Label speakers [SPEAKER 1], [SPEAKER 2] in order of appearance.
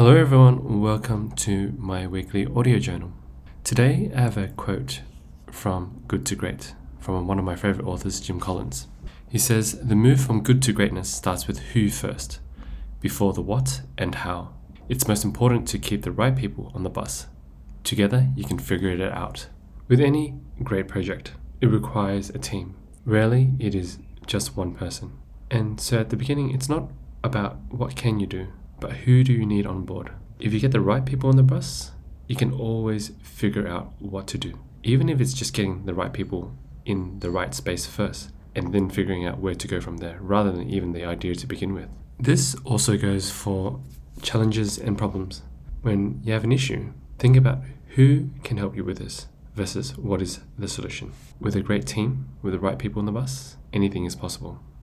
[SPEAKER 1] Hello, everyone. Welcome to my weekly audio journal. Today, I have a quote from Good to Great from one of my favorite authors, Jim Collins. He says, The move from good to greatness starts with who first, before the what and how. It's most important to keep the right people on the bus. Together, you can figure it out. With any great project, it requires a team. Rarely, it is just one person. And so at the beginning, it's not about what can you do, but who do you need on board? If you get the right people on the bus, you can always figure out what to do. Even if it's just getting the right people in the right space first and then figuring out where to go from there rather than even the idea to begin with. This also goes for challenges and problems. When you have an issue, think about who can help you with this versus what is the solution. With a great team, with the right people on the bus, anything is possible.